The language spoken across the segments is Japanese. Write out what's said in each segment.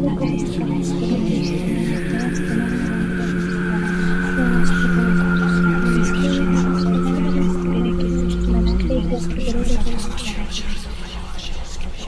Thank you.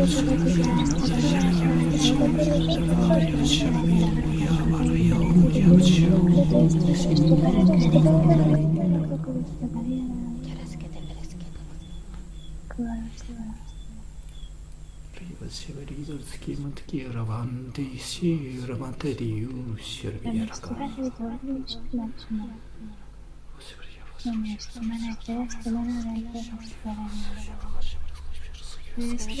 Спасибо. Si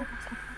Gracias.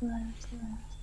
Gracias.